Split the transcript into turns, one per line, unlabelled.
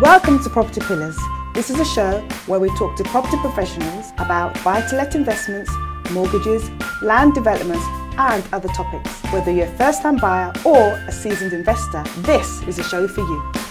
Welcome to Property Pillars. This is a show where we talk to property professionals about buy to let investments, mortgages, land developments, and other topics. Whether you're a first time buyer or a seasoned investor, this is a show for you.